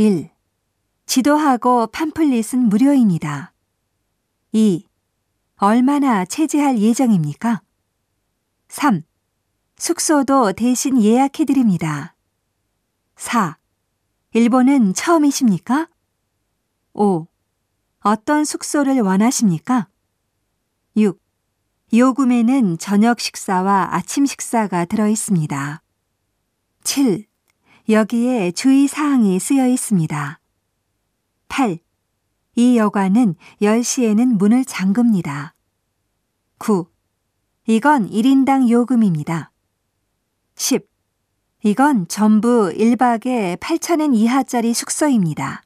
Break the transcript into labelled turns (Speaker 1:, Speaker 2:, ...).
Speaker 1: 1. 지도하고 팜플릿은 무료입니다. 2. 얼마나 체제할 예정입니까? 3. 숙소도 대신 예약해드립니다. 4. 일본은 처음이십니까? 5. 어떤 숙소를 원하십니까? 6. 요금에는 저녁 식사와 아침 식사가 들어 있습니다. 7. 여기에 주의 사항이 쓰여 있습니다. 8. 이 여관은 10시에는 문을 잠급니다. 9. 이건 1인당 요금입니다. 10. 이건 전부 1박에 8,000엔 이하짜리 숙소입니다.